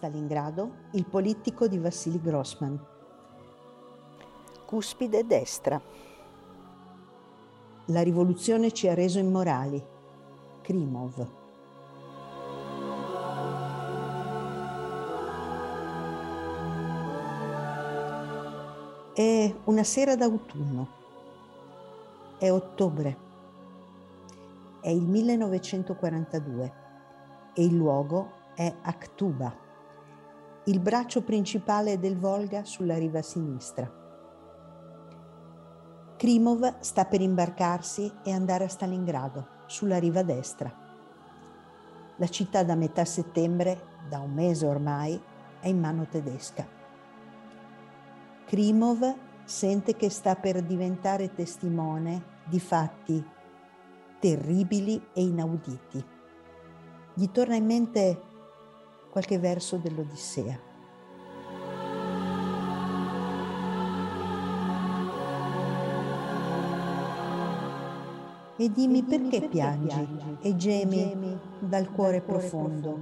Stalingrado, il politico di Vassili Grossman. Cuspide destra. La rivoluzione ci ha reso immorali. Krimov. È una sera d'autunno. È ottobre. È il 1942 e il luogo è Aktuba, il braccio principale del Volga sulla riva sinistra. Krimov sta per imbarcarsi e andare a Stalingrado, sulla riva destra. La città da metà settembre, da un mese ormai, è in mano tedesca. Krimov sente che sta per diventare testimone di fatti terribili e inauditi. Gli torna in mente qualche verso dell'Odissea. E dimmi perché piangi e gemi dal cuore profondo,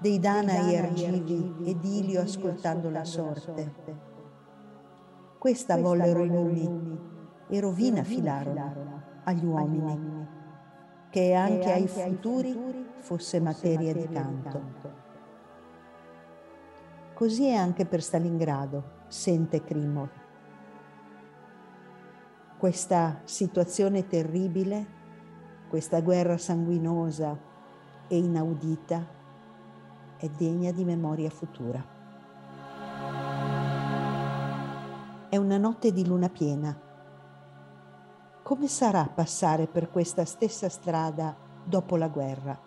dei Danai ergivi ed Ilio ascoltando la sorte questa vollero i numi e rovina filarono agli uomini, che anche ai futuri fosse materia di canto. Così è anche per Stalingrado, sente Krimov. Questa situazione terribile, questa guerra sanguinosa e inaudita è degna di memoria futura. È una notte di luna piena. Come sarà passare per questa stessa strada dopo la guerra?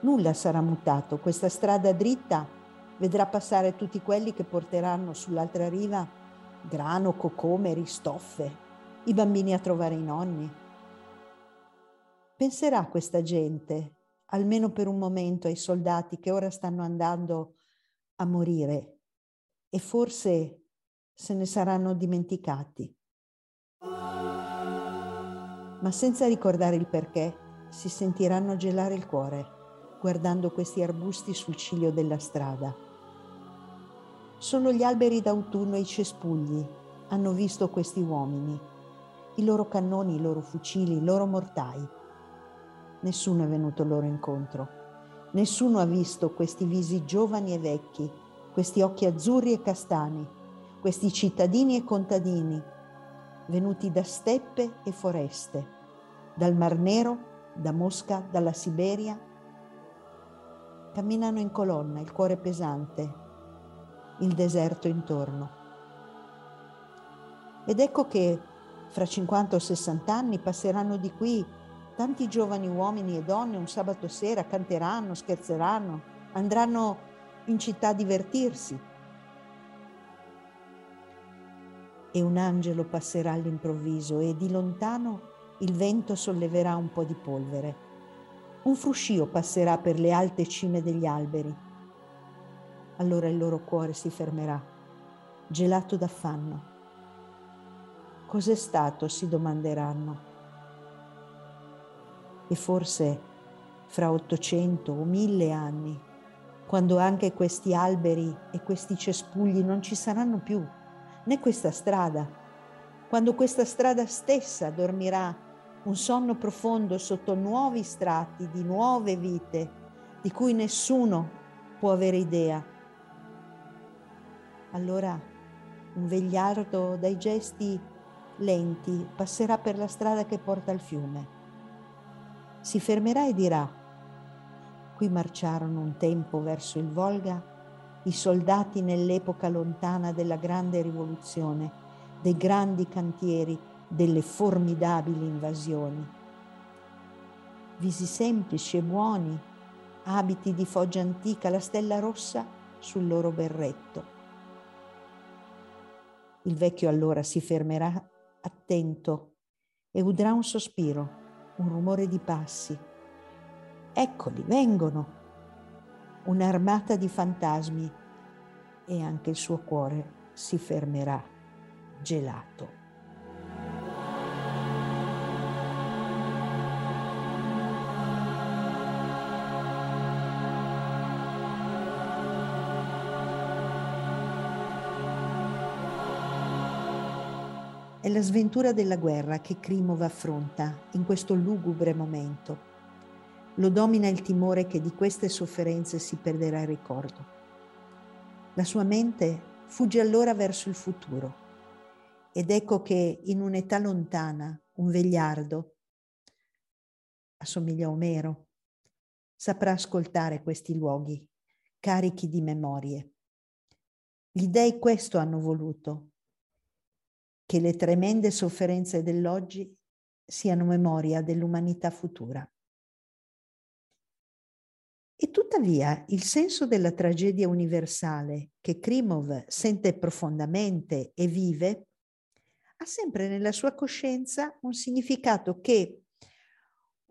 Nulla sarà mutato, questa strada dritta vedrà passare tutti quelli che porteranno sull'altra riva grano, cocomeri, stoffe, i bambini a trovare i nonni. Penserà questa gente, almeno per un momento, ai soldati che ora stanno andando a morire e forse se ne saranno dimenticati. Ma senza ricordare il perché, si sentiranno gelare il cuore guardando questi arbusti sul ciglio della strada. Solo gli alberi d'autunno e i cespugli hanno visto questi uomini, i loro cannoni, i loro fucili, i loro mortai. Nessuno è venuto loro incontro. Nessuno ha visto questi visi giovani e vecchi, questi occhi azzurri e castani, questi cittadini e contadini, venuti da steppe e foreste, dal Mar Nero, da Mosca, dalla Siberia, camminano in colonna, il cuore pesante, il deserto intorno. Ed ecco che fra 50 o 60 anni passeranno di qui tanti giovani uomini e donne un sabato sera, canteranno, scherzeranno, andranno in città a divertirsi e un angelo passerà all'improvviso e di lontano il vento solleverà un po' di polvere. Un fruscio passerà per le alte cime degli alberi. Allora il loro cuore si fermerà, gelato d'affanno. Cos'è stato? si domanderanno. E forse fra 800 o 1000 anni, quando anche questi alberi e questi cespugli non ci saranno più, né questa strada, quando questa strada stessa dormirà un sonno profondo sotto nuovi strati di nuove vite di cui nessuno può avere idea. Allora un vegliardo dai gesti lenti passerà per la strada che porta al fiume. Si fermerà e dirà, qui marciarono un tempo verso il Volga i soldati nell'epoca lontana della grande rivoluzione, dei grandi cantieri, delle formidabili invasioni. visi semplici e buoni, abiti di foggia antica, la stella rossa sul loro berretto. Il vecchio allora si fermerà attento e udrà un sospiro, un rumore di passi. Eccoli, vengono! Un'armata di fantasmi e anche il suo cuore si fermerà gelato. È la sventura della guerra che Krimov affronta in questo lugubre momento. Lo domina il timore che di queste sofferenze si perderà il ricordo. La sua mente fugge allora verso il futuro ed ecco che in un'età lontana un vegliardo, assomiglia a Omero, saprà ascoltare questi luoghi carichi di memorie. Gli dei questo hanno voluto, che le tremende sofferenze dell'oggi siano memoria dell'umanità futura. E tuttavia il senso della tragedia universale che Krimov sente profondamente e vive ha sempre nella sua coscienza un significato che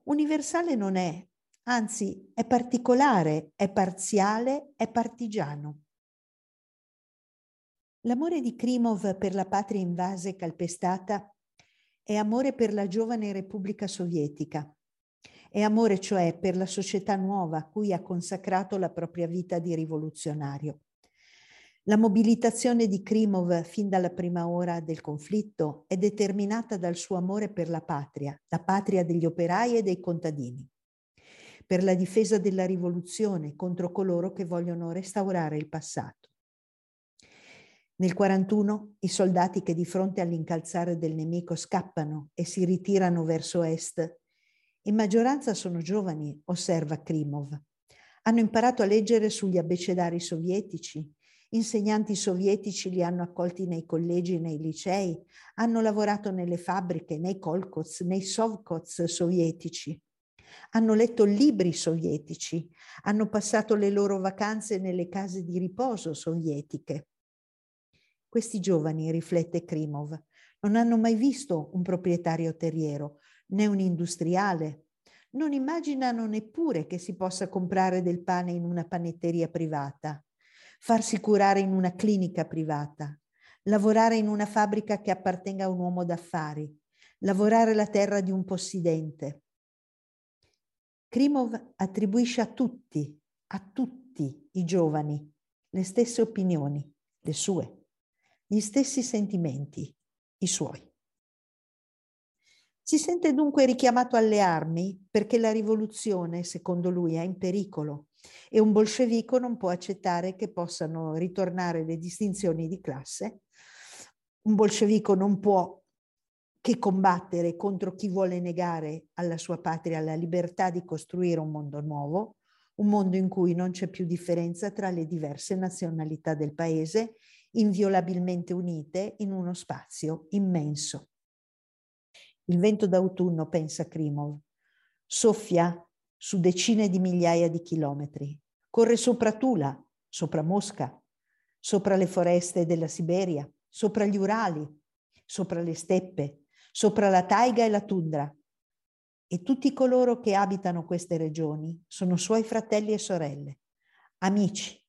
universale non è, anzi è particolare, è parziale, è partigiano. L'amore di Krimov per la patria invasa e calpestata è amore per la giovane Repubblica Sovietica. È amore cioè per la società nuova a cui ha consacrato la propria vita di rivoluzionario. La mobilitazione di Krimov fin dalla prima ora del conflitto è determinata dal suo amore per la patria, la patria degli operai e dei contadini, per la difesa della rivoluzione contro coloro che vogliono restaurare il passato. Nel 41 i soldati che di fronte all'incalzare del nemico scappano e si ritirano verso est, in maggioranza sono giovani, osserva Krimov. Hanno imparato a leggere sugli abbecedari sovietici, insegnanti sovietici li hanno accolti nei collegi e nei licei, hanno lavorato nelle fabbriche, nei kolkoz, nei sovkoz sovietici. Hanno letto libri sovietici, hanno passato le loro vacanze nelle case di riposo sovietiche. Questi giovani, riflette Krimov, non hanno mai visto un proprietario terriero né un industriale. Non immaginano neppure che si possa comprare del pane in una panetteria privata, farsi curare in una clinica privata, lavorare in una fabbrica che appartenga a un uomo d'affari, lavorare la terra di un possidente. Krimov attribuisce a tutti, a tutti i giovani, le stesse opinioni, le sue gli stessi sentimenti, i suoi. Si sente dunque richiamato alle armi perché la rivoluzione, secondo lui, è in pericolo e un bolscevico non può accettare che possano ritornare le distinzioni di classe. Un bolscevico non può che combattere contro chi vuole negare alla sua patria la libertà di costruire un mondo nuovo, un mondo in cui non c'è più differenza tra le diverse nazionalità del paese inviolabilmente unite in uno spazio immenso. Il vento d'autunno, pensa Krimov, soffia su decine di migliaia di chilometri, corre sopra Tula, sopra Mosca, sopra le foreste della Siberia, sopra gli Urali, sopra le steppe, sopra la taiga e la tundra. E tutti coloro che abitano queste regioni sono suoi fratelli e sorelle, amici,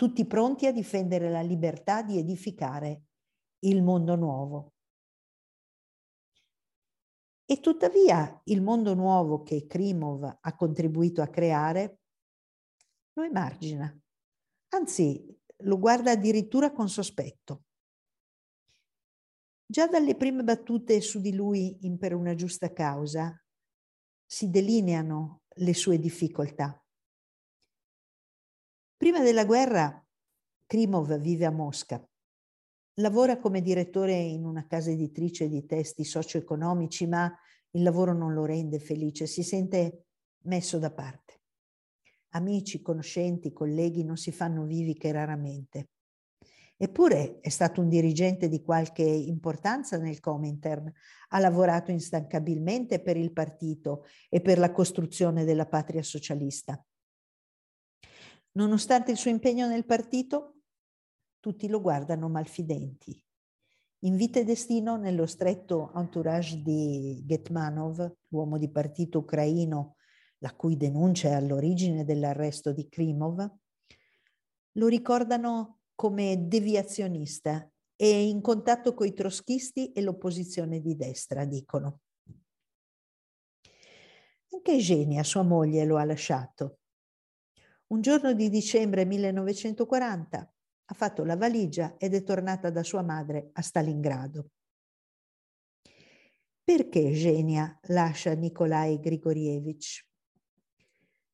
tutti pronti a difendere la libertà di edificare il mondo nuovo. E tuttavia il mondo nuovo che Krimov ha contribuito a creare lo emargina, anzi lo guarda addirittura con sospetto. Già dalle prime battute su di lui in per una giusta causa si delineano le sue difficoltà. Prima della guerra Krimov vive a Mosca. Lavora come direttore in una casa editrice di testi socio-economici, ma il lavoro non lo rende felice, si sente messo da parte. Amici, conoscenti, colleghi non si fanno vivi che raramente. Eppure è stato un dirigente di qualche importanza nel Comintern, ha lavorato instancabilmente per il partito e per la costruzione della patria socialista. Nonostante il suo impegno nel partito, tutti lo guardano malfidenti. In vita e destino, nello stretto entourage di Getmanov, l'uomo di partito ucraino la cui denuncia è all'origine dell'arresto di Krimov, lo ricordano come deviazionista e in contatto con i troschisti e l'opposizione di destra, dicono. Anche Eugenia, sua moglie, lo ha lasciato. Un giorno di dicembre 1940 ha fatto la valigia ed è tornata da sua madre a Stalingrado. Perché Eugenia lascia Nikolai Grigorievich?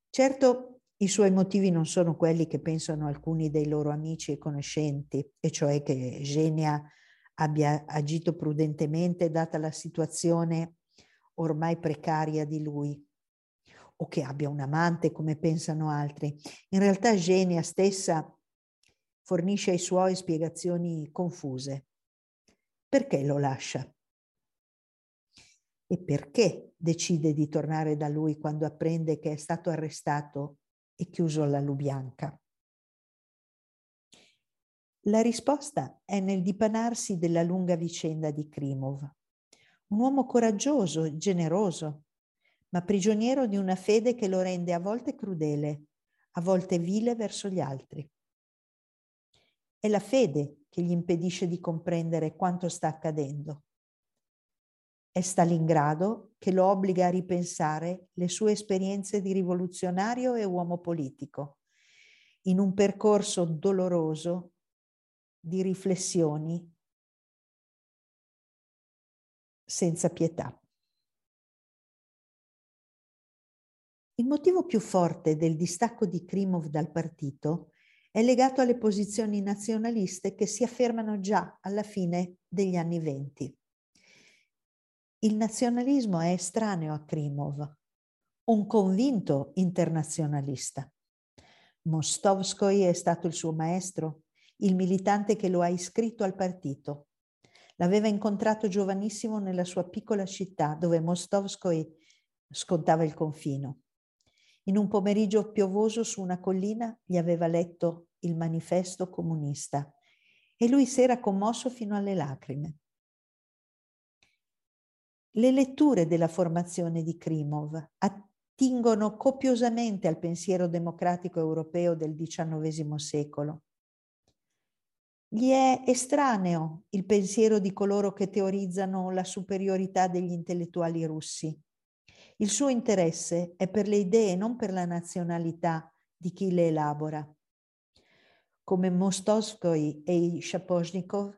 Certo, i suoi motivi non sono quelli che pensano alcuni dei loro amici e conoscenti, e cioè che Genia abbia agito prudentemente data la situazione ormai precaria di lui, o che abbia un amante come pensano altri. In realtà Genia stessa fornisce ai suoi spiegazioni confuse. Perché lo lascia? E perché decide di tornare da lui quando apprende che è stato arrestato e chiuso alla Lubianca? La risposta è nel dipanarsi della lunga vicenda di Krimov. Un uomo coraggioso generoso, ma prigioniero di una fede che lo rende a volte crudele, a volte vile verso gli altri. È la fede che gli impedisce di comprendere quanto sta accadendo. È Stalingrado che lo obbliga a ripensare le sue esperienze di rivoluzionario e uomo politico, in un percorso doloroso di riflessioni senza pietà. Il motivo più forte del distacco di Krimov dal partito è legato alle posizioni nazionaliste che si affermano già alla fine degli anni venti. Il nazionalismo è estraneo a Krimov, un convinto internazionalista. Mostovskoi è stato il suo maestro, il militante che lo ha iscritto al partito. L'aveva incontrato giovanissimo nella sua piccola città dove Mostovskoi scontava il confino. In un pomeriggio piovoso su una collina gli aveva letto il manifesto comunista e lui si era commosso fino alle lacrime. Le letture della formazione di Krimov attingono copiosamente al pensiero democratico europeo del XIX secolo. Gli è estraneo il pensiero di coloro che teorizzano la superiorità degli intellettuali russi. Il suo interesse è per le idee, non per la nazionalità di chi le elabora. Come Mostovskoi e Shaposhnikov,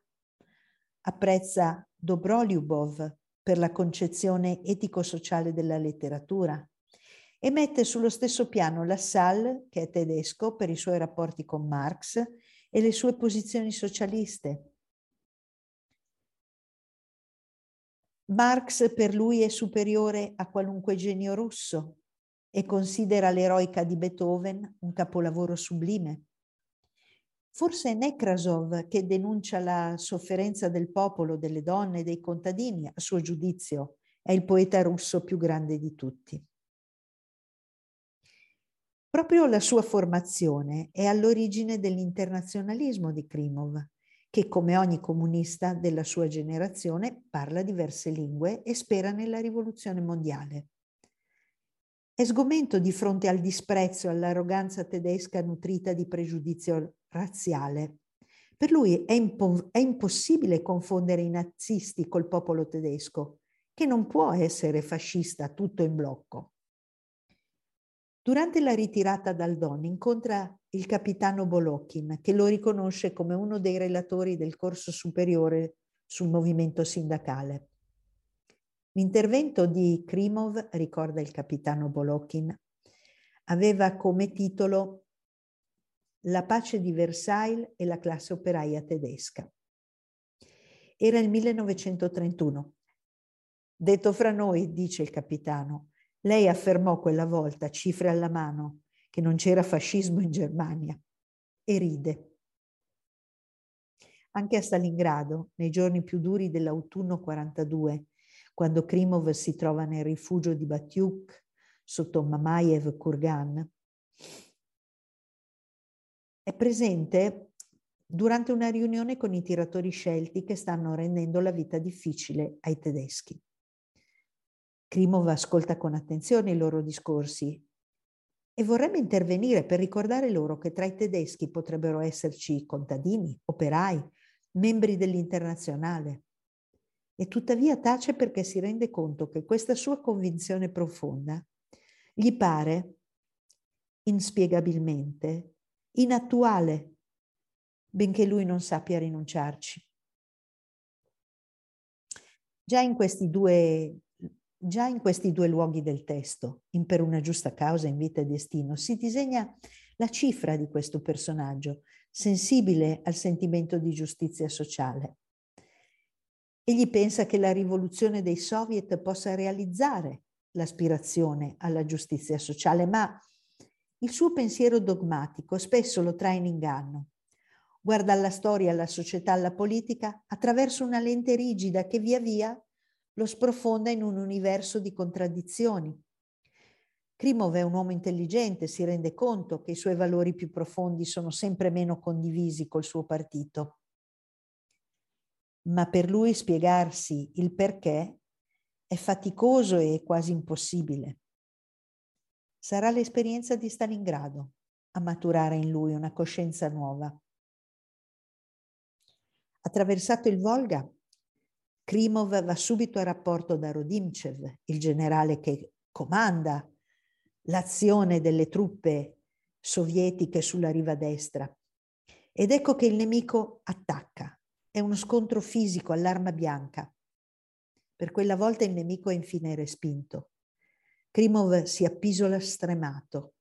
apprezza Dobrolyubov per la concezione etico-sociale della letteratura e mette sullo stesso piano la Salle, che è tedesco, per i suoi rapporti con Marx e le sue posizioni socialiste. Marx per lui è superiore a qualunque genio russo e considera l'eroica di Beethoven un capolavoro sublime. Forse è Nekrasov che denuncia la sofferenza del popolo, delle donne, dei contadini, a suo giudizio è il poeta russo più grande di tutti. Proprio la sua formazione è all'origine dell'internazionalismo di Krimov, che come ogni comunista della sua generazione parla diverse lingue e spera nella rivoluzione mondiale. È sgomento di fronte al disprezzo e all'arroganza tedesca nutrita di pregiudizio razziale. Per lui è, impo- è impossibile confondere i nazisti col popolo tedesco, che non può essere fascista tutto in blocco. Durante la ritirata dal Don incontra il capitano Bolokhin, che lo riconosce come uno dei relatori del corso superiore sul movimento sindacale. L'intervento di Krimov, ricorda il capitano Bolokhin, aveva come titolo la pace di Versailles e la classe operaia tedesca. Era il 1931. Detto fra noi, dice il capitano, lei affermò quella volta, cifre alla mano, che non c'era fascismo in Germania e ride. Anche a Stalingrado, nei giorni più duri dell'autunno 42, quando Krimov si trova nel rifugio di Batyuk sotto Mamayev Kurgan, è presente durante una riunione con i tiratori scelti che stanno rendendo la vita difficile ai tedeschi. Krimov ascolta con attenzione i loro discorsi e vorrebbe intervenire per ricordare loro che tra i tedeschi potrebbero esserci contadini, operai, membri dell'internazionale. E tuttavia tace perché si rende conto che questa sua convinzione profonda gli pare, inspiegabilmente, inattuale, benché lui non sappia rinunciarci. Già in questi due Già in questi due luoghi del testo, in Per una giusta causa, in vita e destino, si disegna la cifra di questo personaggio, sensibile al sentimento di giustizia sociale. Egli pensa che la rivoluzione dei soviet possa realizzare l'aspirazione alla giustizia sociale, ma il suo pensiero dogmatico spesso lo trae in inganno. Guarda alla storia, alla società, alla politica attraverso una lente rigida che via via lo sprofonda in un universo di contraddizioni. Krimov è un uomo intelligente, si rende conto che i suoi valori più profondi sono sempre meno condivisi col suo partito. Ma per lui spiegarsi il perché è faticoso e quasi impossibile. Sarà l'esperienza di Stalingrado a maturare in lui una coscienza nuova. Attraversato il Volga, Krimov va subito a rapporto da Rodimchev, il generale che comanda l'azione delle truppe sovietiche sulla riva destra. Ed ecco che il nemico attacca. È uno scontro fisico all'arma bianca. Per quella volta il nemico è infine respinto. Krimov si appisola stremato.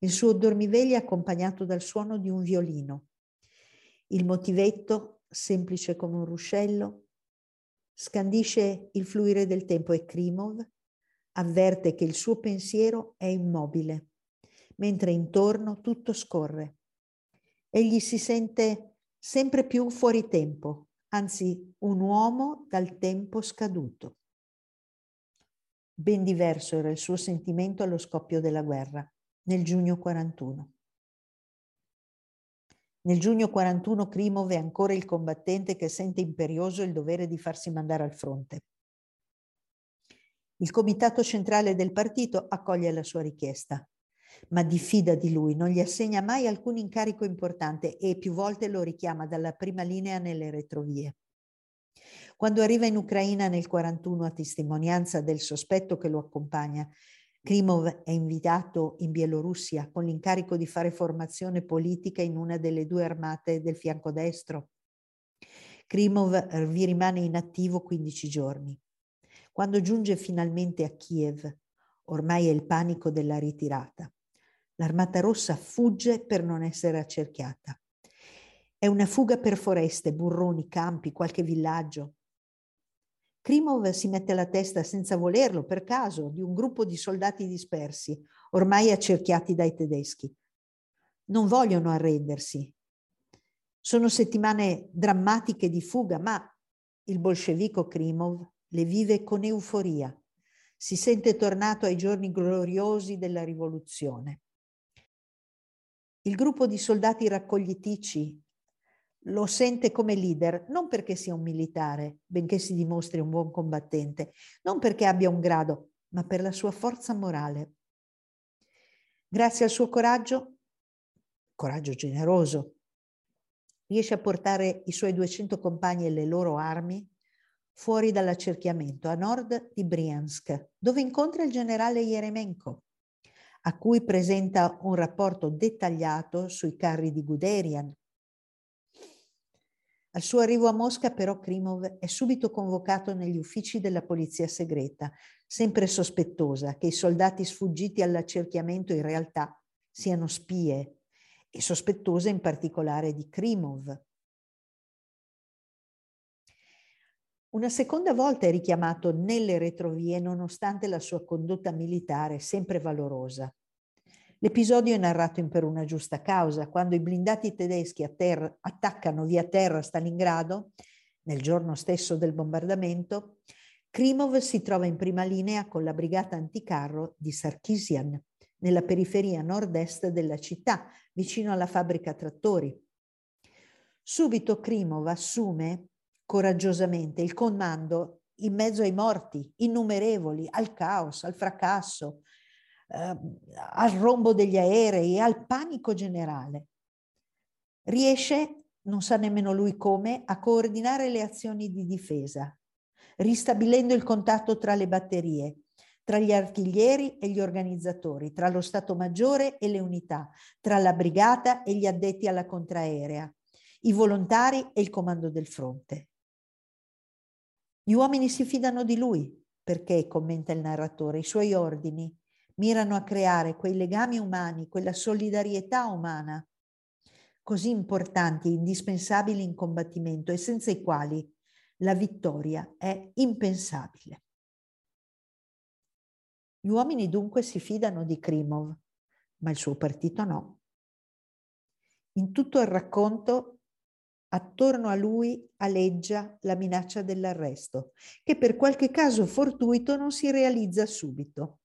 Il suo dormiveglia è accompagnato dal suono di un violino. Il motivetto, semplice come un ruscello, scandisce il fluire del tempo e Krimov avverte che il suo pensiero è immobile, mentre intorno tutto scorre. Egli si sente sempre più fuori tempo, anzi un uomo dal tempo scaduto. Ben diverso era il suo sentimento allo scoppio della guerra, nel giugno 41. Nel giugno 41 Krimov è ancora il combattente che sente imperioso il dovere di farsi mandare al fronte. Il comitato centrale del partito accoglie la sua richiesta, ma diffida di lui, non gli assegna mai alcun incarico importante e più volte lo richiama dalla prima linea nelle retrovie. Quando arriva in Ucraina nel 41 a testimonianza del sospetto che lo accompagna, Krimov è invitato in Bielorussia con l'incarico di fare formazione politica in una delle due armate del fianco destro. Krimov vi rimane inattivo 15 giorni. Quando giunge finalmente a Kiev, ormai è il panico della ritirata. L'armata rossa fugge per non essere accerchiata. È una fuga per foreste, burroni, campi, qualche villaggio. Krimov si mette alla testa senza volerlo, per caso, di un gruppo di soldati dispersi, ormai accerchiati dai tedeschi. Non vogliono arrendersi. Sono settimane drammatiche di fuga, ma il bolscevico Krimov le vive con euforia. Si sente tornato ai giorni gloriosi della rivoluzione. Il gruppo di soldati raccoglitici lo sente come leader non perché sia un militare, benché si dimostri un buon combattente, non perché abbia un grado, ma per la sua forza morale. Grazie al suo coraggio, coraggio generoso, riesce a portare i suoi 200 compagni e le loro armi fuori dall'accerchiamento a nord di Briansk, dove incontra il generale Yeremenko, a cui presenta un rapporto dettagliato sui carri di Guderian, al suo arrivo a Mosca però Krimov è subito convocato negli uffici della polizia segreta, sempre sospettosa che i soldati sfuggiti all'accerchiamento in realtà siano spie e sospettosa in particolare di Krimov. Una seconda volta è richiamato nelle retrovie nonostante la sua condotta militare sempre valorosa. L'episodio è narrato in Per una giusta causa, quando i blindati tedeschi attaccano via terra Stalingrado, nel giorno stesso del bombardamento, Krimov si trova in prima linea con la brigata anticarro di Sarkisian, nella periferia nord-est della città, vicino alla fabbrica trattori. Subito Krimov assume coraggiosamente il comando in mezzo ai morti, innumerevoli, al caos, al fracasso, al rombo degli aerei, al panico generale. Riesce, non sa nemmeno lui come, a coordinare le azioni di difesa, ristabilendo il contatto tra le batterie, tra gli artiglieri e gli organizzatori, tra lo Stato Maggiore e le unità, tra la brigata e gli addetti alla contraerea, i volontari e il comando del fronte. Gli uomini si fidano di lui perché, commenta il narratore, i suoi ordini mirano a creare quei legami umani, quella solidarietà umana così importanti e indispensabili in combattimento e senza i quali la vittoria è impensabile. Gli uomini dunque si fidano di Krimov, ma il suo partito no. In tutto il racconto, attorno a lui aleggia la minaccia dell'arresto, che per qualche caso fortuito non si realizza subito.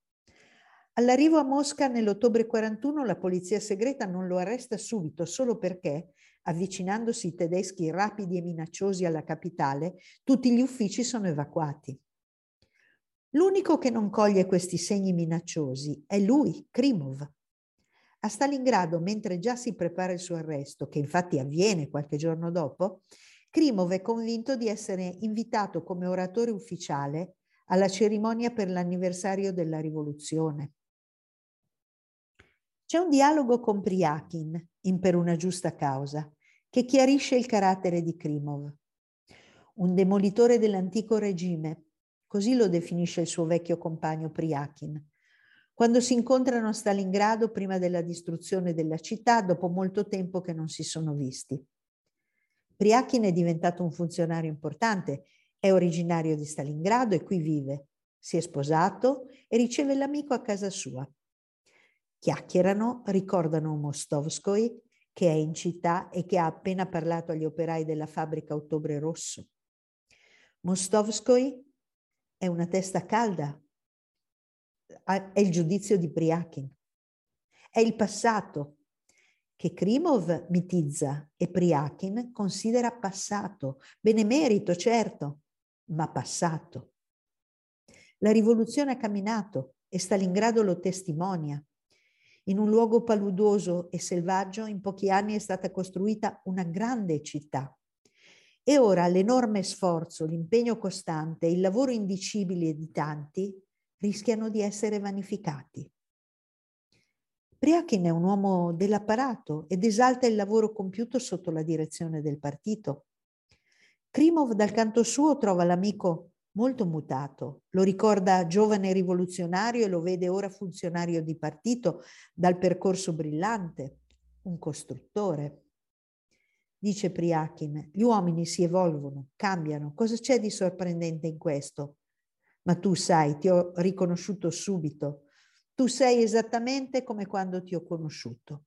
All'arrivo a Mosca nell'ottobre 41 la polizia segreta non lo arresta subito solo perché, avvicinandosi i tedeschi rapidi e minacciosi alla capitale, tutti gli uffici sono evacuati. L'unico che non coglie questi segni minacciosi è lui, Krimov. A Stalingrado, mentre già si prepara il suo arresto, che infatti avviene qualche giorno dopo, Krimov è convinto di essere invitato come oratore ufficiale alla cerimonia per l'anniversario della rivoluzione. C'è un dialogo con Priakin in Per una giusta causa che chiarisce il carattere di Krimov. Un demolitore dell'antico regime, così lo definisce il suo vecchio compagno Priakin. Quando si incontrano a Stalingrado prima della distruzione della città, dopo molto tempo che non si sono visti. Priakin è diventato un funzionario importante, è originario di Stalingrado e qui vive. Si è sposato e riceve l'amico a casa sua chiacchierano, ricordano Mostovskoi che è in città e che ha appena parlato agli operai della fabbrica Ottobre Rosso. Mostovskoi è una testa calda, è il giudizio di Priakin. È il passato che Krimov mitizza e Priakin considera passato, benemerito certo, ma passato. La rivoluzione ha camminato e Stalingrado lo testimonia. In un luogo paludoso e selvaggio in pochi anni è stata costruita una grande città. E ora l'enorme sforzo, l'impegno costante, il lavoro indicibile di tanti rischiano di essere vanificati. Priakin è un uomo dell'apparato ed esalta il lavoro compiuto sotto la direzione del partito. Krimov dal canto suo trova l'amico molto mutato. Lo ricorda giovane rivoluzionario e lo vede ora funzionario di partito dal percorso brillante, un costruttore. Dice Priakin, gli uomini si evolvono, cambiano, cosa c'è di sorprendente in questo? Ma tu sai, ti ho riconosciuto subito, tu sei esattamente come quando ti ho conosciuto.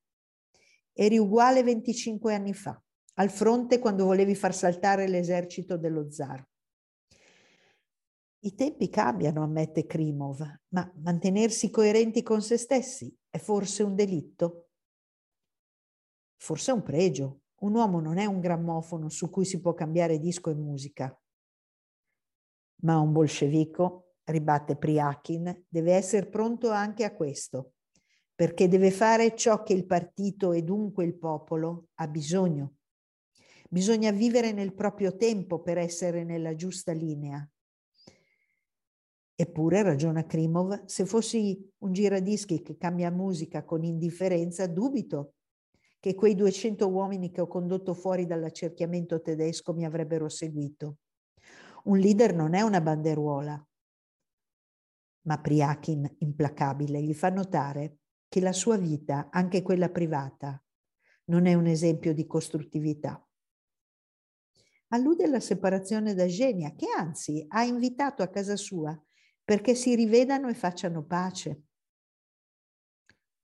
Eri uguale 25 anni fa, al fronte quando volevi far saltare l'esercito dello zar. I tempi cambiano, ammette Krimov, ma mantenersi coerenti con se stessi è forse un delitto? Forse è un pregio. Un uomo non è un grammofono su cui si può cambiare disco e musica. Ma un bolscevico, ribatte Priakin, deve essere pronto anche a questo, perché deve fare ciò che il partito e dunque il popolo ha bisogno. Bisogna vivere nel proprio tempo per essere nella giusta linea Eppure, ragiona Krimov, se fossi un giradischi che cambia musica con indifferenza, dubito che quei 200 uomini che ho condotto fuori dall'accerchiamento tedesco mi avrebbero seguito. Un leader non è una banderuola. Ma Priakin, implacabile, gli fa notare che la sua vita, anche quella privata, non è un esempio di costruttività. Allude alla separazione da Genia, che anzi ha invitato a casa sua perché si rivedano e facciano pace.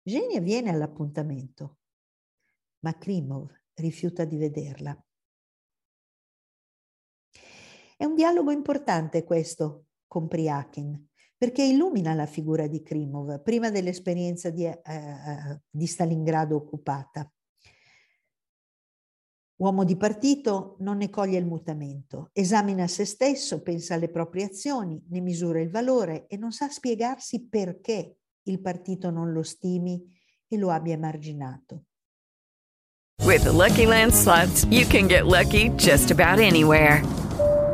Genia viene all'appuntamento, ma Klimov rifiuta di vederla. È un dialogo importante questo con Priakin, perché illumina la figura di Krimov prima dell'esperienza di, eh, eh, di Stalingrado occupata. Uomo di partito non ne coglie il mutamento, esamina se stesso, pensa alle proprie azioni, ne misura il valore e non sa spiegarsi perché il partito non lo stimi e lo abbia emarginato. With the Lucky Land slots, you can get lucky just about anywhere.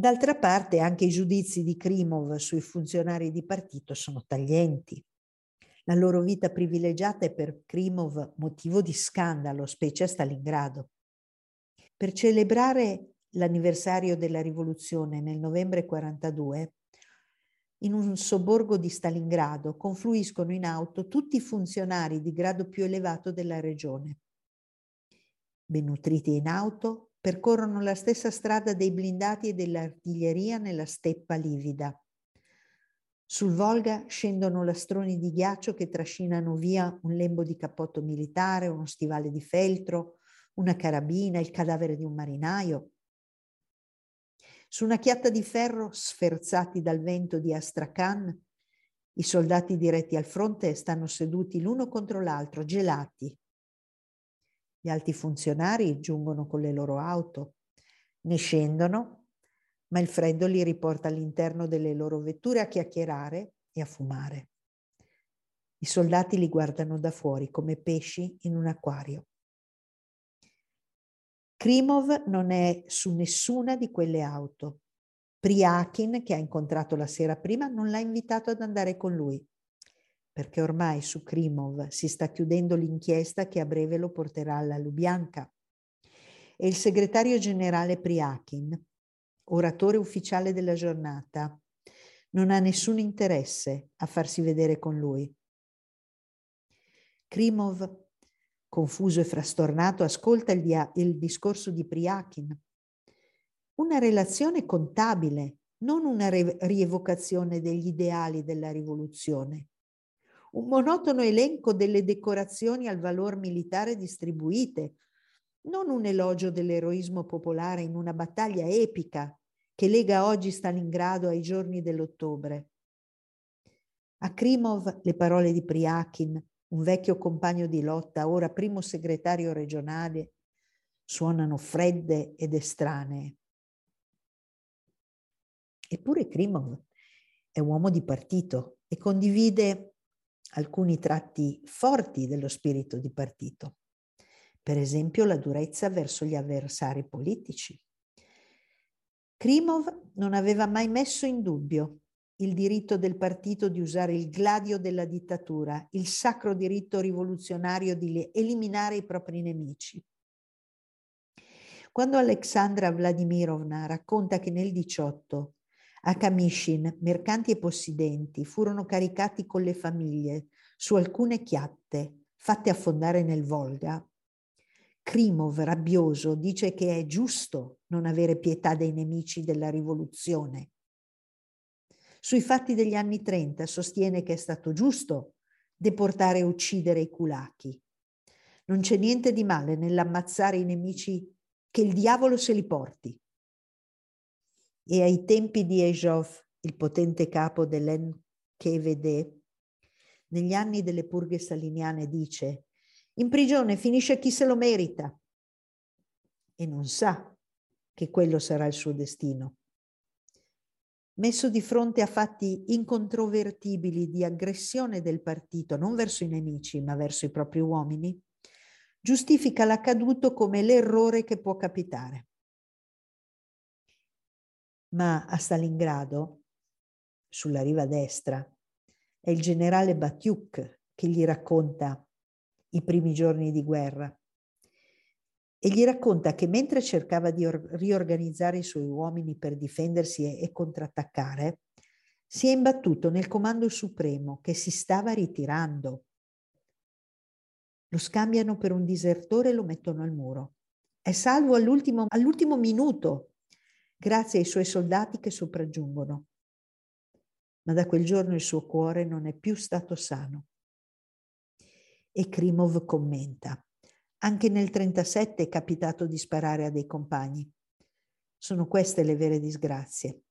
D'altra parte anche i giudizi di Krimov sui funzionari di partito sono taglienti. La loro vita privilegiata è per Krimov motivo di scandalo, specie a Stalingrado. Per celebrare l'anniversario della rivoluzione nel novembre 42, in un sobborgo di Stalingrado confluiscono in auto tutti i funzionari di grado più elevato della regione. Ben nutriti in auto, percorrono la stessa strada dei blindati e dell'artiglieria nella steppa livida. Sul Volga scendono lastroni di ghiaccio che trascinano via un lembo di cappotto militare, uno stivale di feltro, una carabina, il cadavere di un marinaio. Su una chiatta di ferro, sferzati dal vento di Astrakhan, i soldati diretti al fronte stanno seduti l'uno contro l'altro, gelati, gli alti funzionari giungono con le loro auto, ne scendono, ma il freddo li riporta all'interno delle loro vetture a chiacchierare e a fumare. I soldati li guardano da fuori come pesci in un acquario. Krimov non è su nessuna di quelle auto. Priakin, che ha incontrato la sera prima, non l'ha invitato ad andare con lui perché ormai su Krimov si sta chiudendo l'inchiesta che a breve lo porterà alla Lubianka. E il segretario generale Priakin, oratore ufficiale della giornata, non ha nessun interesse a farsi vedere con lui. Krimov, confuso e frastornato, ascolta il, dia- il discorso di Priakin. Una relazione contabile, non una re- rievocazione degli ideali della rivoluzione un monotono elenco delle decorazioni al valor militare distribuite, non un elogio dell'eroismo popolare in una battaglia epica che lega oggi Stalingrado ai giorni dell'ottobre. A Krimov le parole di Priakin, un vecchio compagno di lotta, ora primo segretario regionale, suonano fredde ed estranee. Eppure Krimov è uomo di partito e condivide alcuni tratti forti dello spirito di partito, per esempio la durezza verso gli avversari politici. Krimov non aveva mai messo in dubbio il diritto del partito di usare il gladio della dittatura, il sacro diritto rivoluzionario di eliminare i propri nemici. Quando Alexandra Vladimirovna racconta che nel 18 a Kamishin, mercanti e possidenti furono caricati con le famiglie su alcune chiatte fatte affondare nel Volga. Krimov, rabbioso, dice che è giusto non avere pietà dei nemici della rivoluzione. Sui fatti degli anni 30 sostiene che è stato giusto deportare e uccidere i kulaki. Non c'è niente di male nell'ammazzare i nemici che il diavolo se li porti e ai tempi di Ejov, il potente capo dell'NKVD, negli anni delle purghe staliniane dice in prigione finisce chi se lo merita e non sa che quello sarà il suo destino. Messo di fronte a fatti incontrovertibili di aggressione del partito, non verso i nemici, ma verso i propri uomini, giustifica l'accaduto come l'errore che può capitare. Ma a Stalingrado, sulla riva destra, è il generale Batiuk che gli racconta i primi giorni di guerra e gli racconta che mentre cercava di or- riorganizzare i suoi uomini per difendersi e, e contrattaccare, si è imbattuto nel comando supremo che si stava ritirando. Lo scambiano per un disertore e lo mettono al muro. È salvo all'ultimo, all'ultimo minuto, grazie ai suoi soldati che sopraggiungono. Ma da quel giorno il suo cuore non è più stato sano. E Krimov commenta. Anche nel 37 è capitato di sparare a dei compagni. Sono queste le vere disgrazie.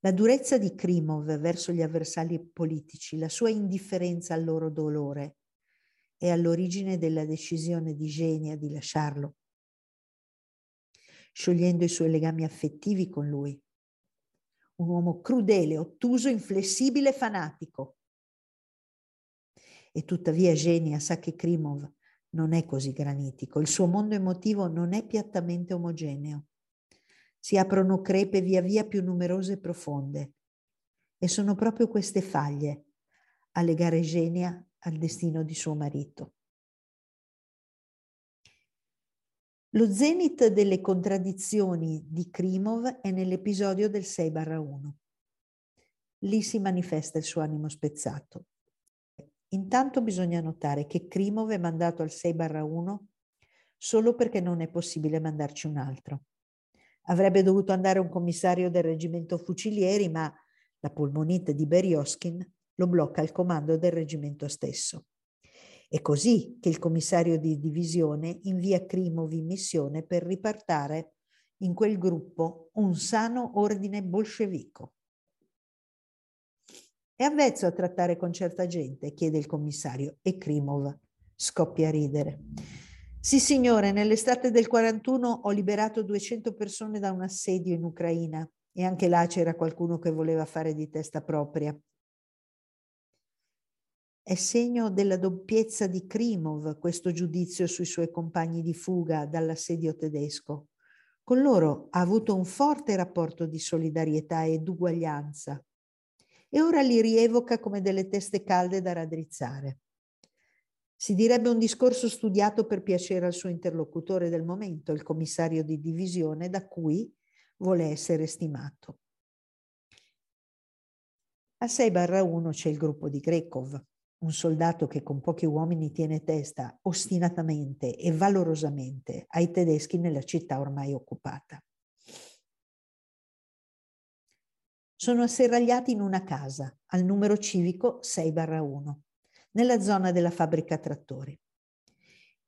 La durezza di Krimov verso gli avversari politici, la sua indifferenza al loro dolore, è all'origine della decisione di Genia di lasciarlo, sciogliendo i suoi legami affettivi con lui. Un uomo crudele, ottuso, inflessibile, fanatico. E tuttavia Genia sa che Krimov non è così granitico, il suo mondo emotivo non è piattamente omogeneo. Si aprono crepe via via più numerose e profonde. E sono proprio queste faglie a legare Genia al destino di suo marito. Lo zenith delle contraddizioni di Krimov è nell'episodio del 6-1. Lì si manifesta il suo animo spezzato. Intanto bisogna notare che Krimov è mandato al 6-1 solo perché non è possibile mandarci un altro. Avrebbe dovuto andare un commissario del reggimento fucilieri, ma la polmonite di Berioskin lo blocca al comando del reggimento stesso. È così che il commissario di divisione invia Krimov in missione per ripartare in quel gruppo un sano ordine bolscevico. È avvezzo a trattare con certa gente? chiede il commissario e Krimov scoppia a ridere. Sì, signore, nell'estate del 41 ho liberato 200 persone da un assedio in Ucraina e anche là c'era qualcuno che voleva fare di testa propria. È segno della doppiezza di Krimov questo giudizio sui suoi compagni di fuga dall'assedio tedesco. Con loro ha avuto un forte rapporto di solidarietà ed uguaglianza e ora li rievoca come delle teste calde da raddrizzare. Si direbbe un discorso studiato per piacere al suo interlocutore del momento, il commissario di divisione, da cui vuole essere stimato. A 6-1 c'è il gruppo di Grekov, un soldato che con pochi uomini tiene testa ostinatamente e valorosamente ai tedeschi nella città ormai occupata. sono asserragliati in una casa al numero civico 6-1, nella zona della fabbrica trattori.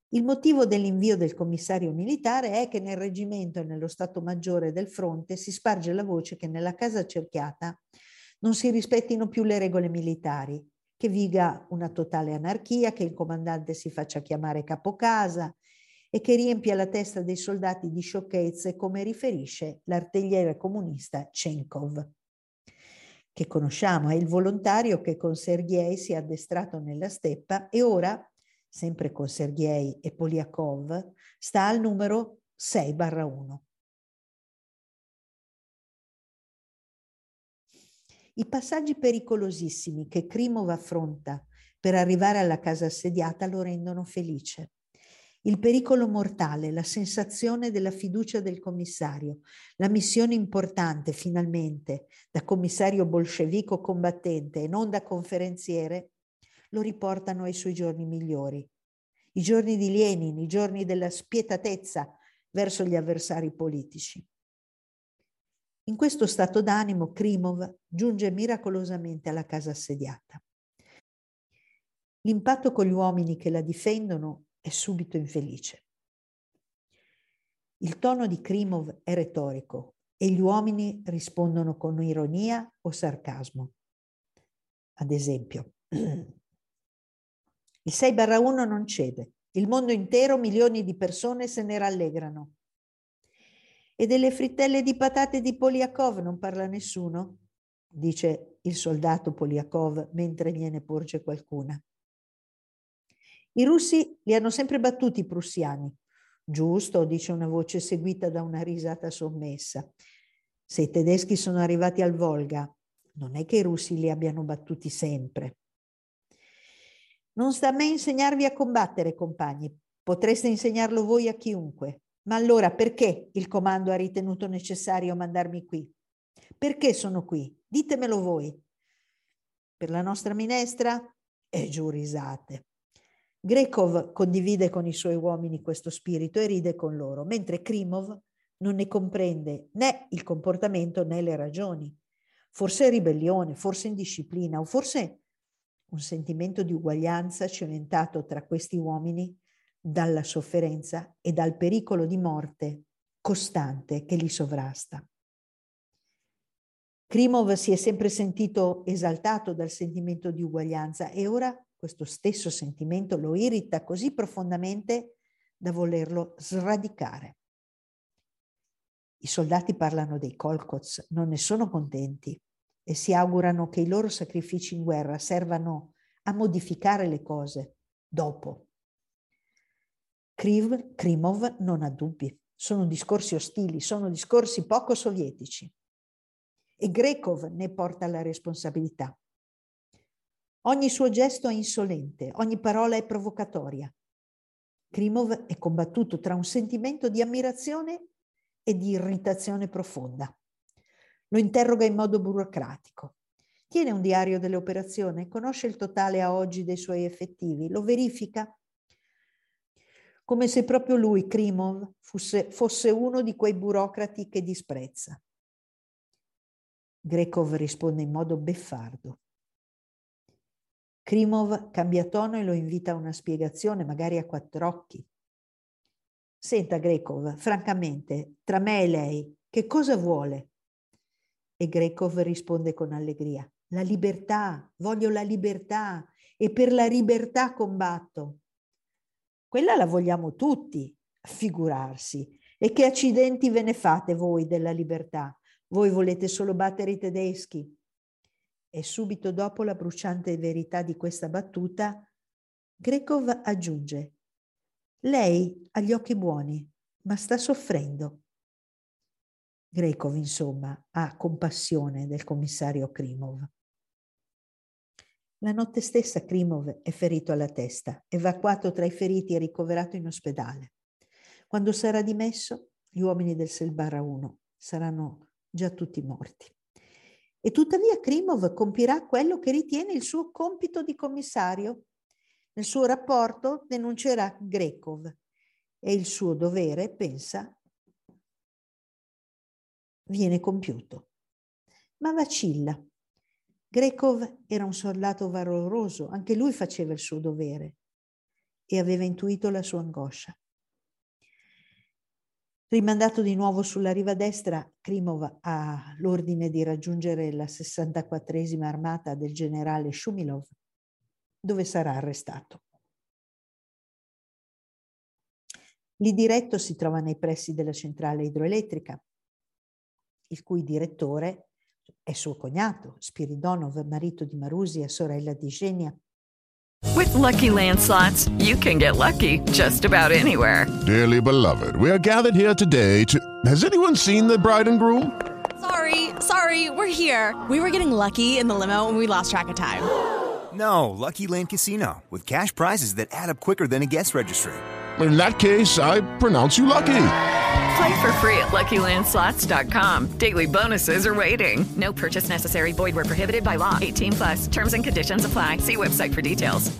Il motivo dell'invio del commissario militare è che nel reggimento e nello Stato Maggiore del fronte si sparge la voce che nella casa cerchiata non si rispettino più le regole militari, che viga una totale anarchia, che il comandante si faccia chiamare capocasa e che riempia la testa dei soldati di sciocchezze, come riferisce l'artigliere comunista Chenkov che conosciamo, è il volontario che con Sergei si è addestrato nella steppa e ora, sempre con Sergei e Poliakov, sta al numero 6-1. I passaggi pericolosissimi che Krimov affronta per arrivare alla casa assediata lo rendono felice il pericolo mortale, la sensazione della fiducia del commissario, la missione importante finalmente da commissario bolscevico combattente e non da conferenziere, lo riportano ai suoi giorni migliori. I giorni di Lenin, i giorni della spietatezza verso gli avversari politici. In questo stato d'animo Krimov giunge miracolosamente alla casa assediata. L'impatto con gli uomini che la difendono è subito infelice. Il tono di Krimov è retorico e gli uomini rispondono con ironia o sarcasmo. ad esempio. Il 6 barra 1 non cede. Il mondo intero, milioni di persone se ne rallegrano. E delle frittelle di patate di Poliakov non parla nessuno? dice il soldato Poliakov mentre gliene porge qualcuna. I russi li hanno sempre battuti i prussiani. Giusto, dice una voce seguita da una risata sommessa. Se i tedeschi sono arrivati al Volga, non è che i russi li abbiano battuti sempre. Non sta a me insegnarvi a combattere, compagni. Potreste insegnarlo voi a chiunque. Ma allora perché il comando ha ritenuto necessario mandarmi qui? Perché sono qui? Ditemelo voi. Per la nostra minestra? E giù risate. Grekov condivide con i suoi uomini questo spirito e ride con loro, mentre Krimov non ne comprende né il comportamento né le ragioni. Forse ribellione, forse indisciplina o forse un sentimento di uguaglianza cementato tra questi uomini dalla sofferenza e dal pericolo di morte costante che li sovrasta. Krimov si è sempre sentito esaltato dal sentimento di uguaglianza e ora questo stesso sentimento lo irrita così profondamente da volerlo sradicare. I soldati parlano dei Kolkots, non ne sono contenti e si augurano che i loro sacrifici in guerra servano a modificare le cose dopo. Krimov non ha dubbi, sono discorsi ostili, sono discorsi poco sovietici e Grekov ne porta la responsabilità. Ogni suo gesto è insolente, ogni parola è provocatoria. Krimov è combattuto tra un sentimento di ammirazione e di irritazione profonda. Lo interroga in modo burocratico. Tiene un diario delle operazioni, conosce il totale a oggi dei suoi effettivi, lo verifica come se proprio lui, Krimov, fosse, fosse uno di quei burocrati che disprezza. Grekov risponde in modo beffardo. Krimov cambia tono e lo invita a una spiegazione, magari a quattro occhi. Senta, Grekov, francamente, tra me e lei, che cosa vuole? E Grekov risponde con allegria. La libertà, voglio la libertà e per la libertà combatto. Quella la vogliamo tutti, figurarsi. E che accidenti ve ne fate voi della libertà? Voi volete solo battere i tedeschi. E subito dopo la bruciante verità di questa battuta, Grekov aggiunge, lei ha gli occhi buoni, ma sta soffrendo. Grekov, insomma, ha compassione del commissario Krimov. La notte stessa Krimov è ferito alla testa, evacuato tra i feriti e ricoverato in ospedale. Quando sarà dimesso, gli uomini del Selbarra 1 saranno già tutti morti. E tuttavia Krimov compirà quello che ritiene il suo compito di commissario. Nel suo rapporto denuncerà Grekov e il suo dovere, pensa, viene compiuto. Ma vacilla. Grekov era un soldato valoroso, anche lui faceva il suo dovere e aveva intuito la sua angoscia. Rimandato di nuovo sulla riva destra, Krimov ha l'ordine di raggiungere la 64esima armata del generale Shumilov, dove sarà arrestato. Lì diretto si trova nei pressi della centrale idroelettrica, il cui direttore è suo cognato, Spiridonov, marito di Marusia, sorella di Genia. With lucky landslots, you can get lucky just about anywhere. Dearly beloved, we are gathered here today to. Has anyone seen the bride and groom? Sorry, sorry, we're here. We were getting lucky in the limo and we lost track of time. No, Lucky Land Casino, with cash prizes that add up quicker than a guest registry. In that case, I pronounce you lucky. Play for free at LuckyLandSlots.com. Daily bonuses are waiting. No purchase necessary. Void were prohibited by law. 18 plus. Terms and conditions apply. See website for details.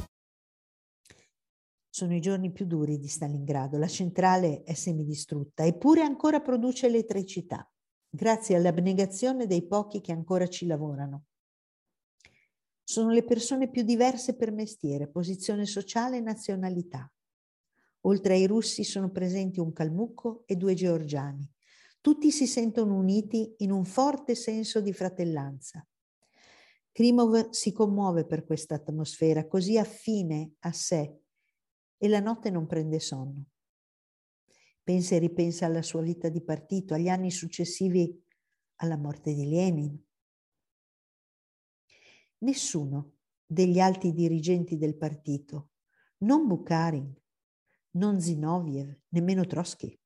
Sono i giorni più duri di Stalingrado. La centrale è semidistrutta, eppure ancora produce elettricità, grazie all'abnegazione dei pochi che ancora ci lavorano. Sono le persone più diverse per mestiere, posizione sociale e nazionalità. Oltre ai russi sono presenti un calmucco e due georgiani. Tutti si sentono uniti in un forte senso di fratellanza. Krimov si commuove per questa atmosfera così affine a sé e la notte non prende sonno. Pensa e ripensa alla sua vita di partito, agli anni successivi alla morte di Lenin. Nessuno degli alti dirigenti del partito, non Bukharin, non Zinoviev, nemmeno Trotsky,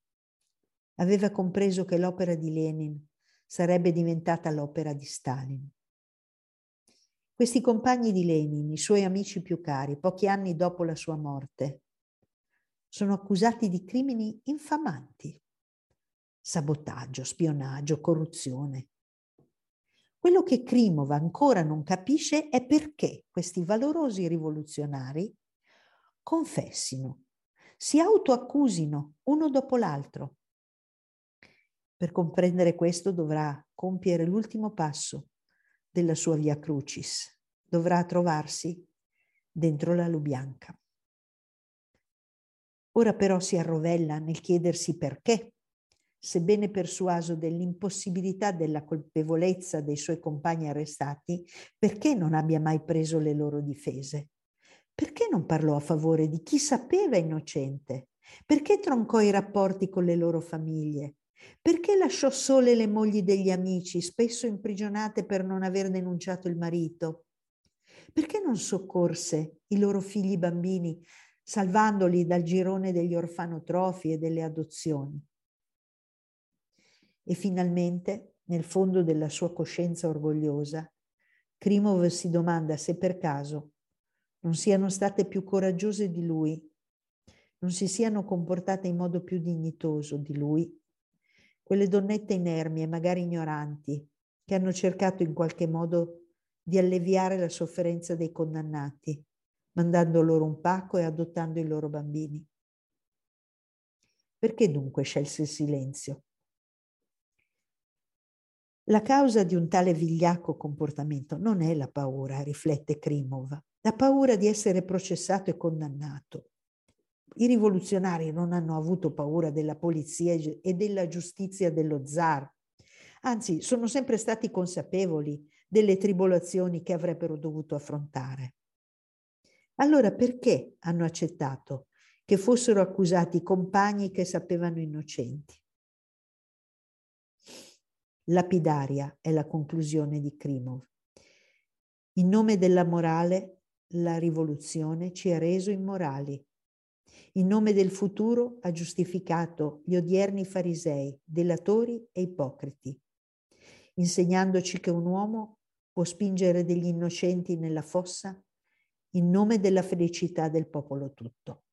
aveva compreso che l'opera di Lenin sarebbe diventata l'opera di Stalin. Questi compagni di Lenin, i suoi amici più cari, pochi anni dopo la sua morte, sono accusati di crimini infamanti. Sabotaggio, spionaggio, corruzione. Quello che Krimov ancora non capisce è perché questi valorosi rivoluzionari confessino, si autoaccusino uno dopo l'altro. Per comprendere questo dovrà compiere l'ultimo passo della sua via crucis, dovrà trovarsi dentro la Lubianca. Ora però si arrovella nel chiedersi perché, sebbene persuaso dell'impossibilità della colpevolezza dei suoi compagni arrestati, perché non abbia mai preso le loro difese? Perché non parlò a favore di chi sapeva innocente? Perché troncò i rapporti con le loro famiglie? Perché lasciò sole le mogli degli amici, spesso imprigionate per non aver denunciato il marito? Perché non soccorse i loro figli bambini, salvandoli dal girone degli orfanotrofi e delle adozioni? E finalmente, nel fondo della sua coscienza orgogliosa, Krimov si domanda se per caso non siano state più coraggiose di lui, non si siano comportate in modo più dignitoso di lui, quelle donnette inermi e magari ignoranti che hanno cercato in qualche modo di alleviare la sofferenza dei condannati, mandando loro un pacco e adottando i loro bambini. Perché dunque scelse il silenzio? La causa di un tale vigliacco comportamento non è la paura, riflette Krimov, la paura di essere processato e condannato. I rivoluzionari non hanno avuto paura della polizia e della giustizia dello zar, anzi sono sempre stati consapevoli delle tribolazioni che avrebbero dovuto affrontare. Allora perché hanno accettato che fossero accusati compagni che sapevano innocenti? Lapidaria è la conclusione di Krimov. In nome della morale la rivoluzione ci ha reso immorali. In nome del futuro ha giustificato gli odierni farisei, delatori e ipocriti, insegnandoci che un uomo può spingere degli innocenti nella fossa in nome della felicità del popolo tutto.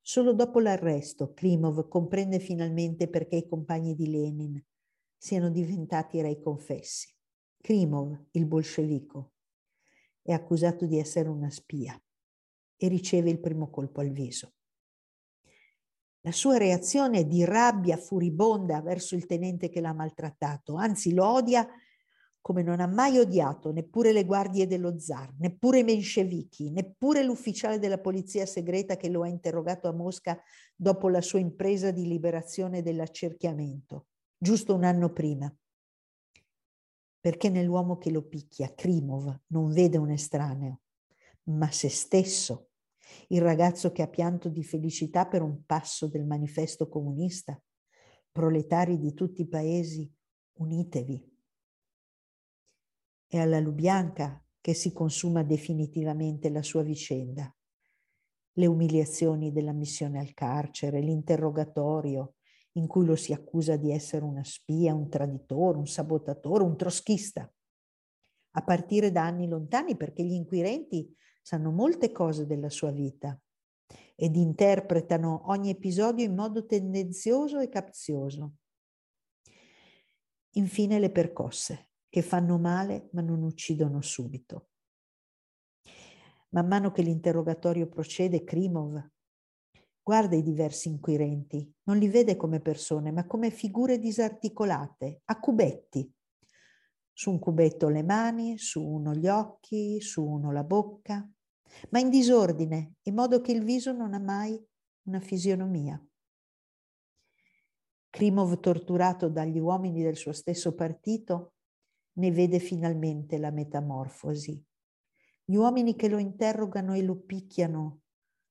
Solo dopo l'arresto Klimov comprende finalmente perché i compagni di Lenin siano diventati rei confessi. Krimov, il bolscevico, è accusato di essere una spia e riceve il primo colpo al viso. La sua reazione è di rabbia furibonda verso il tenente che l'ha maltrattato, anzi lo odia come non ha mai odiato neppure le guardie dello zar, neppure i menscevichi, neppure l'ufficiale della polizia segreta che lo ha interrogato a Mosca dopo la sua impresa di liberazione dell'accerchiamento, giusto un anno prima perché nell'uomo che lo picchia, Krimov, non vede un estraneo, ma se stesso, il ragazzo che ha pianto di felicità per un passo del manifesto comunista. Proletari di tutti i paesi, unitevi. È alla Lubianca che si consuma definitivamente la sua vicenda. Le umiliazioni della missione al carcere, l'interrogatorio, in cui lo si accusa di essere una spia, un traditore, un sabotatore, un troschista, a partire da anni lontani perché gli inquirenti sanno molte cose della sua vita ed interpretano ogni episodio in modo tendenzioso e capzioso. Infine le percosse, che fanno male ma non uccidono subito. Man mano che l'interrogatorio procede, Krimov Guarda i diversi inquirenti, non li vede come persone, ma come figure disarticolate, a cubetti. Su un cubetto le mani, su uno gli occhi, su uno la bocca, ma in disordine, in modo che il viso non ha mai una fisionomia. Krimov, torturato dagli uomini del suo stesso partito, ne vede finalmente la metamorfosi. Gli uomini che lo interrogano e lo picchiano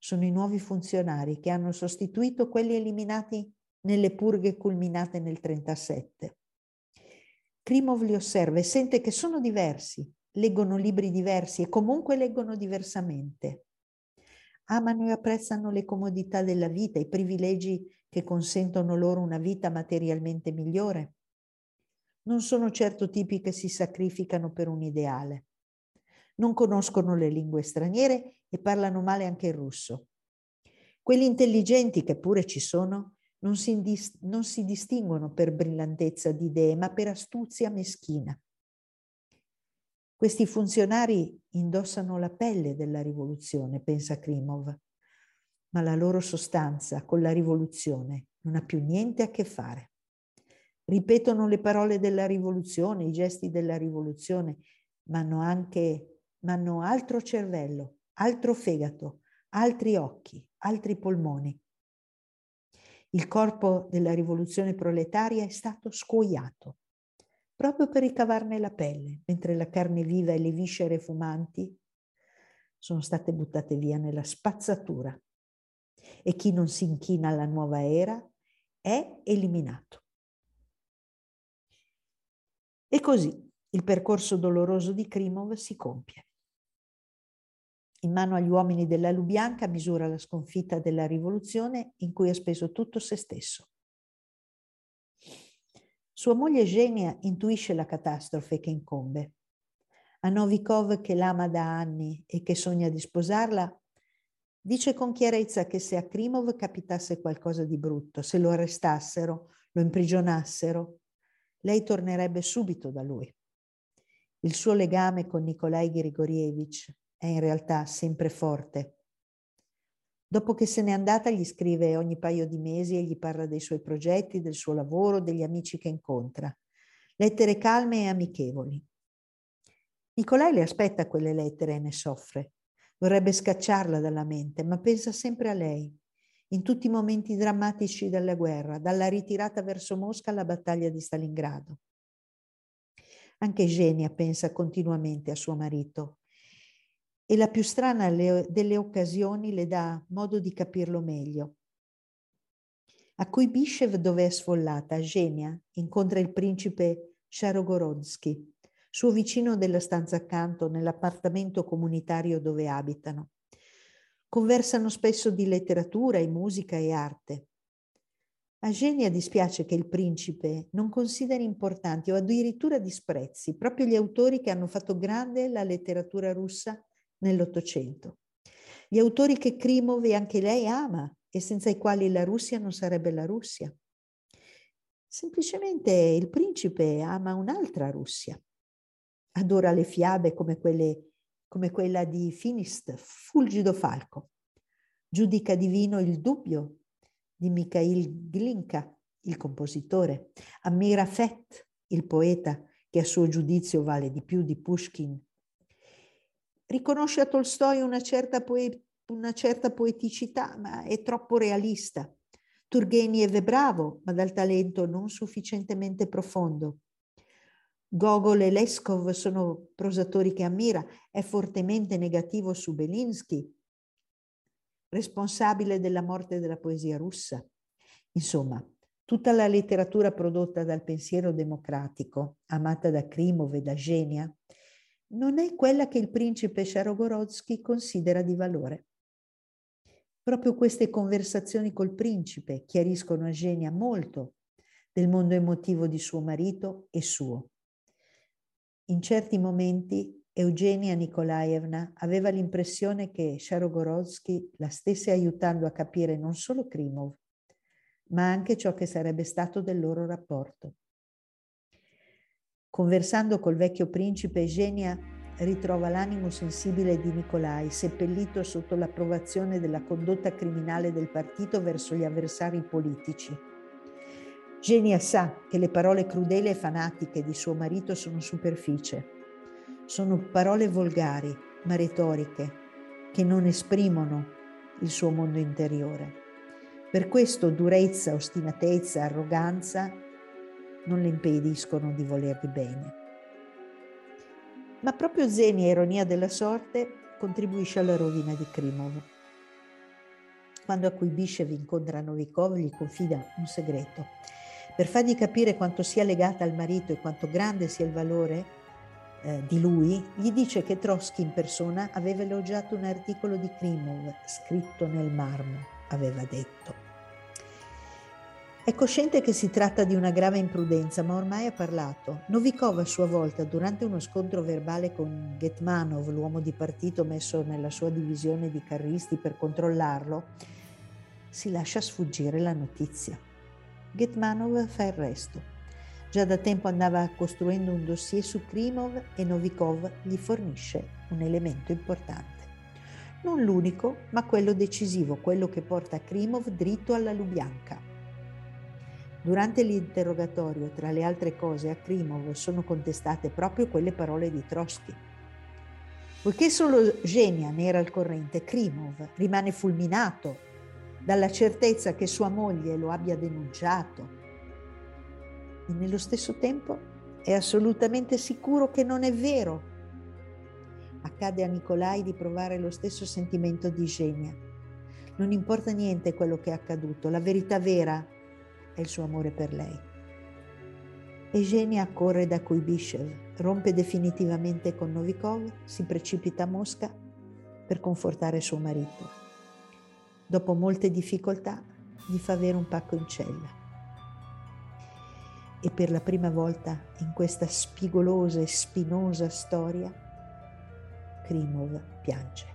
sono i nuovi funzionari che hanno sostituito quelli eliminati nelle purghe culminate nel 1937. Krimov li osserva e sente che sono diversi, leggono libri diversi e comunque leggono diversamente. Amano e apprezzano le comodità della vita, i privilegi che consentono loro una vita materialmente migliore. Non sono certo tipi che si sacrificano per un ideale. Non conoscono le lingue straniere e parlano male anche il russo. Quelli intelligenti, che pure ci sono, non si, non si distinguono per brillantezza di idee, ma per astuzia meschina. Questi funzionari indossano la pelle della rivoluzione, pensa Krimov, ma la loro sostanza con la rivoluzione non ha più niente a che fare. Ripetono le parole della rivoluzione, i gesti della rivoluzione, ma hanno anche ma hanno altro cervello, altro fegato, altri occhi, altri polmoni. Il corpo della rivoluzione proletaria è stato scuoiato proprio per ricavarne la pelle, mentre la carne viva e le viscere fumanti sono state buttate via nella spazzatura. E chi non si inchina alla nuova era è eliminato. E così il percorso doloroso di Krimov si compie. In mano agli uomini della Lubianca misura la sconfitta della rivoluzione in cui ha speso tutto se stesso. Sua moglie Genia intuisce la catastrofe che incombe. A Novikov, che l'ama da anni e che sogna di sposarla, dice con chiarezza che se a Krimov capitasse qualcosa di brutto, se lo arrestassero, lo imprigionassero, lei tornerebbe subito da lui. Il suo legame con Nikolai Grigorievich è in realtà sempre forte Dopo che se n'è andata gli scrive ogni paio di mesi e gli parla dei suoi progetti, del suo lavoro, degli amici che incontra. Lettere calme e amichevoli. Nicolai le aspetta quelle lettere e ne soffre. Vorrebbe scacciarla dalla mente, ma pensa sempre a lei, in tutti i momenti drammatici della guerra, dalla ritirata verso Mosca alla battaglia di Stalingrado. Anche Genia pensa continuamente a suo marito e la più strana delle occasioni le dà modo di capirlo meglio. A Kuibyshev, dove è sfollata, Genia incontra il principe Sharogorodsky, suo vicino della stanza accanto nell'appartamento comunitario dove abitano. Conversano spesso di letteratura e musica e arte. A Genia dispiace che il principe non consideri importanti o addirittura disprezzi proprio gli autori che hanno fatto grande la letteratura russa nell'Ottocento. Gli autori che Krimov anche lei ama e senza i quali la Russia non sarebbe la Russia. Semplicemente il principe ama un'altra Russia. Adora le fiabe come, quelle, come quella di Finist, Fulgido Falco. Giudica divino il dubbio di Mikhail Glinka, il compositore. Ammira Fett, il poeta, che a suo giudizio vale di più di Pushkin riconosce a Tolstoi una certa, poe- una certa poeticità, ma è troppo realista. Turgenev è bravo, ma dal talento non sufficientemente profondo. Gogol e Leskov sono prosatori che ammira, è fortemente negativo su Belinsky, responsabile della morte della poesia russa. Insomma, tutta la letteratura prodotta dal pensiero democratico, amata da Krimov e da Genia, non è quella che il principe Sharogorodsky considera di valore. Proprio queste conversazioni col principe chiariscono a Genia molto del mondo emotivo di suo marito e suo. In certi momenti Eugenia Nikolaevna aveva l'impressione che Sharogorodsky la stesse aiutando a capire non solo Krimov, ma anche ciò che sarebbe stato del loro rapporto. Conversando col vecchio principe, Eugenia ritrova l'animo sensibile di Nicolai, seppellito sotto l'approvazione della condotta criminale del partito verso gli avversari politici. Genia sa che le parole crudeli e fanatiche di suo marito sono superficie. Sono parole volgari, ma retoriche, che non esprimono il suo mondo interiore. Per questo durezza, ostinatezza, arroganza non le impediscono di volerli bene. Ma proprio Zenia, ironia della sorte, contribuisce alla rovina di Krimov. Quando Akuibishev incontra Novikov gli confida un segreto. Per fargli capire quanto sia legata al marito e quanto grande sia il valore eh, di lui, gli dice che Trotsky in persona aveva elogiato un articolo di Krimov scritto nel marmo, aveva detto. È cosciente che si tratta di una grave imprudenza, ma ormai ha parlato. Novikov a sua volta, durante uno scontro verbale con Getmanov, l'uomo di partito messo nella sua divisione di carristi per controllarlo, si lascia sfuggire la notizia. Getmanov fa il resto. Già da tempo andava costruendo un dossier su Krimov e Novikov gli fornisce un elemento importante. Non l'unico, ma quello decisivo, quello che porta Krimov dritto alla Lubianka. Durante l'interrogatorio, tra le altre cose, a Krimov sono contestate proprio quelle parole di Trotsky. Poiché solo Genia ne era al corrente, Krimov rimane fulminato dalla certezza che sua moglie lo abbia denunciato e nello stesso tempo è assolutamente sicuro che non è vero. Accade a Nicolai di provare lo stesso sentimento di Genia. Non importa niente quello che è accaduto, la verità vera è il suo amore per lei. Eugenia corre da Kuibyshev, rompe definitivamente con Novikov, si precipita a Mosca per confortare suo marito. Dopo molte difficoltà gli fa avere un pacco in cella. E per la prima volta in questa spigolosa e spinosa storia, Krimov piange.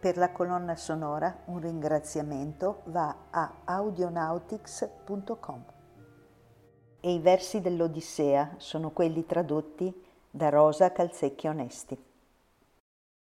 Per la colonna sonora un ringraziamento va a audionautics.com. E i versi dell'Odissea sono quelli tradotti da Rosa Calzecchi Onesti.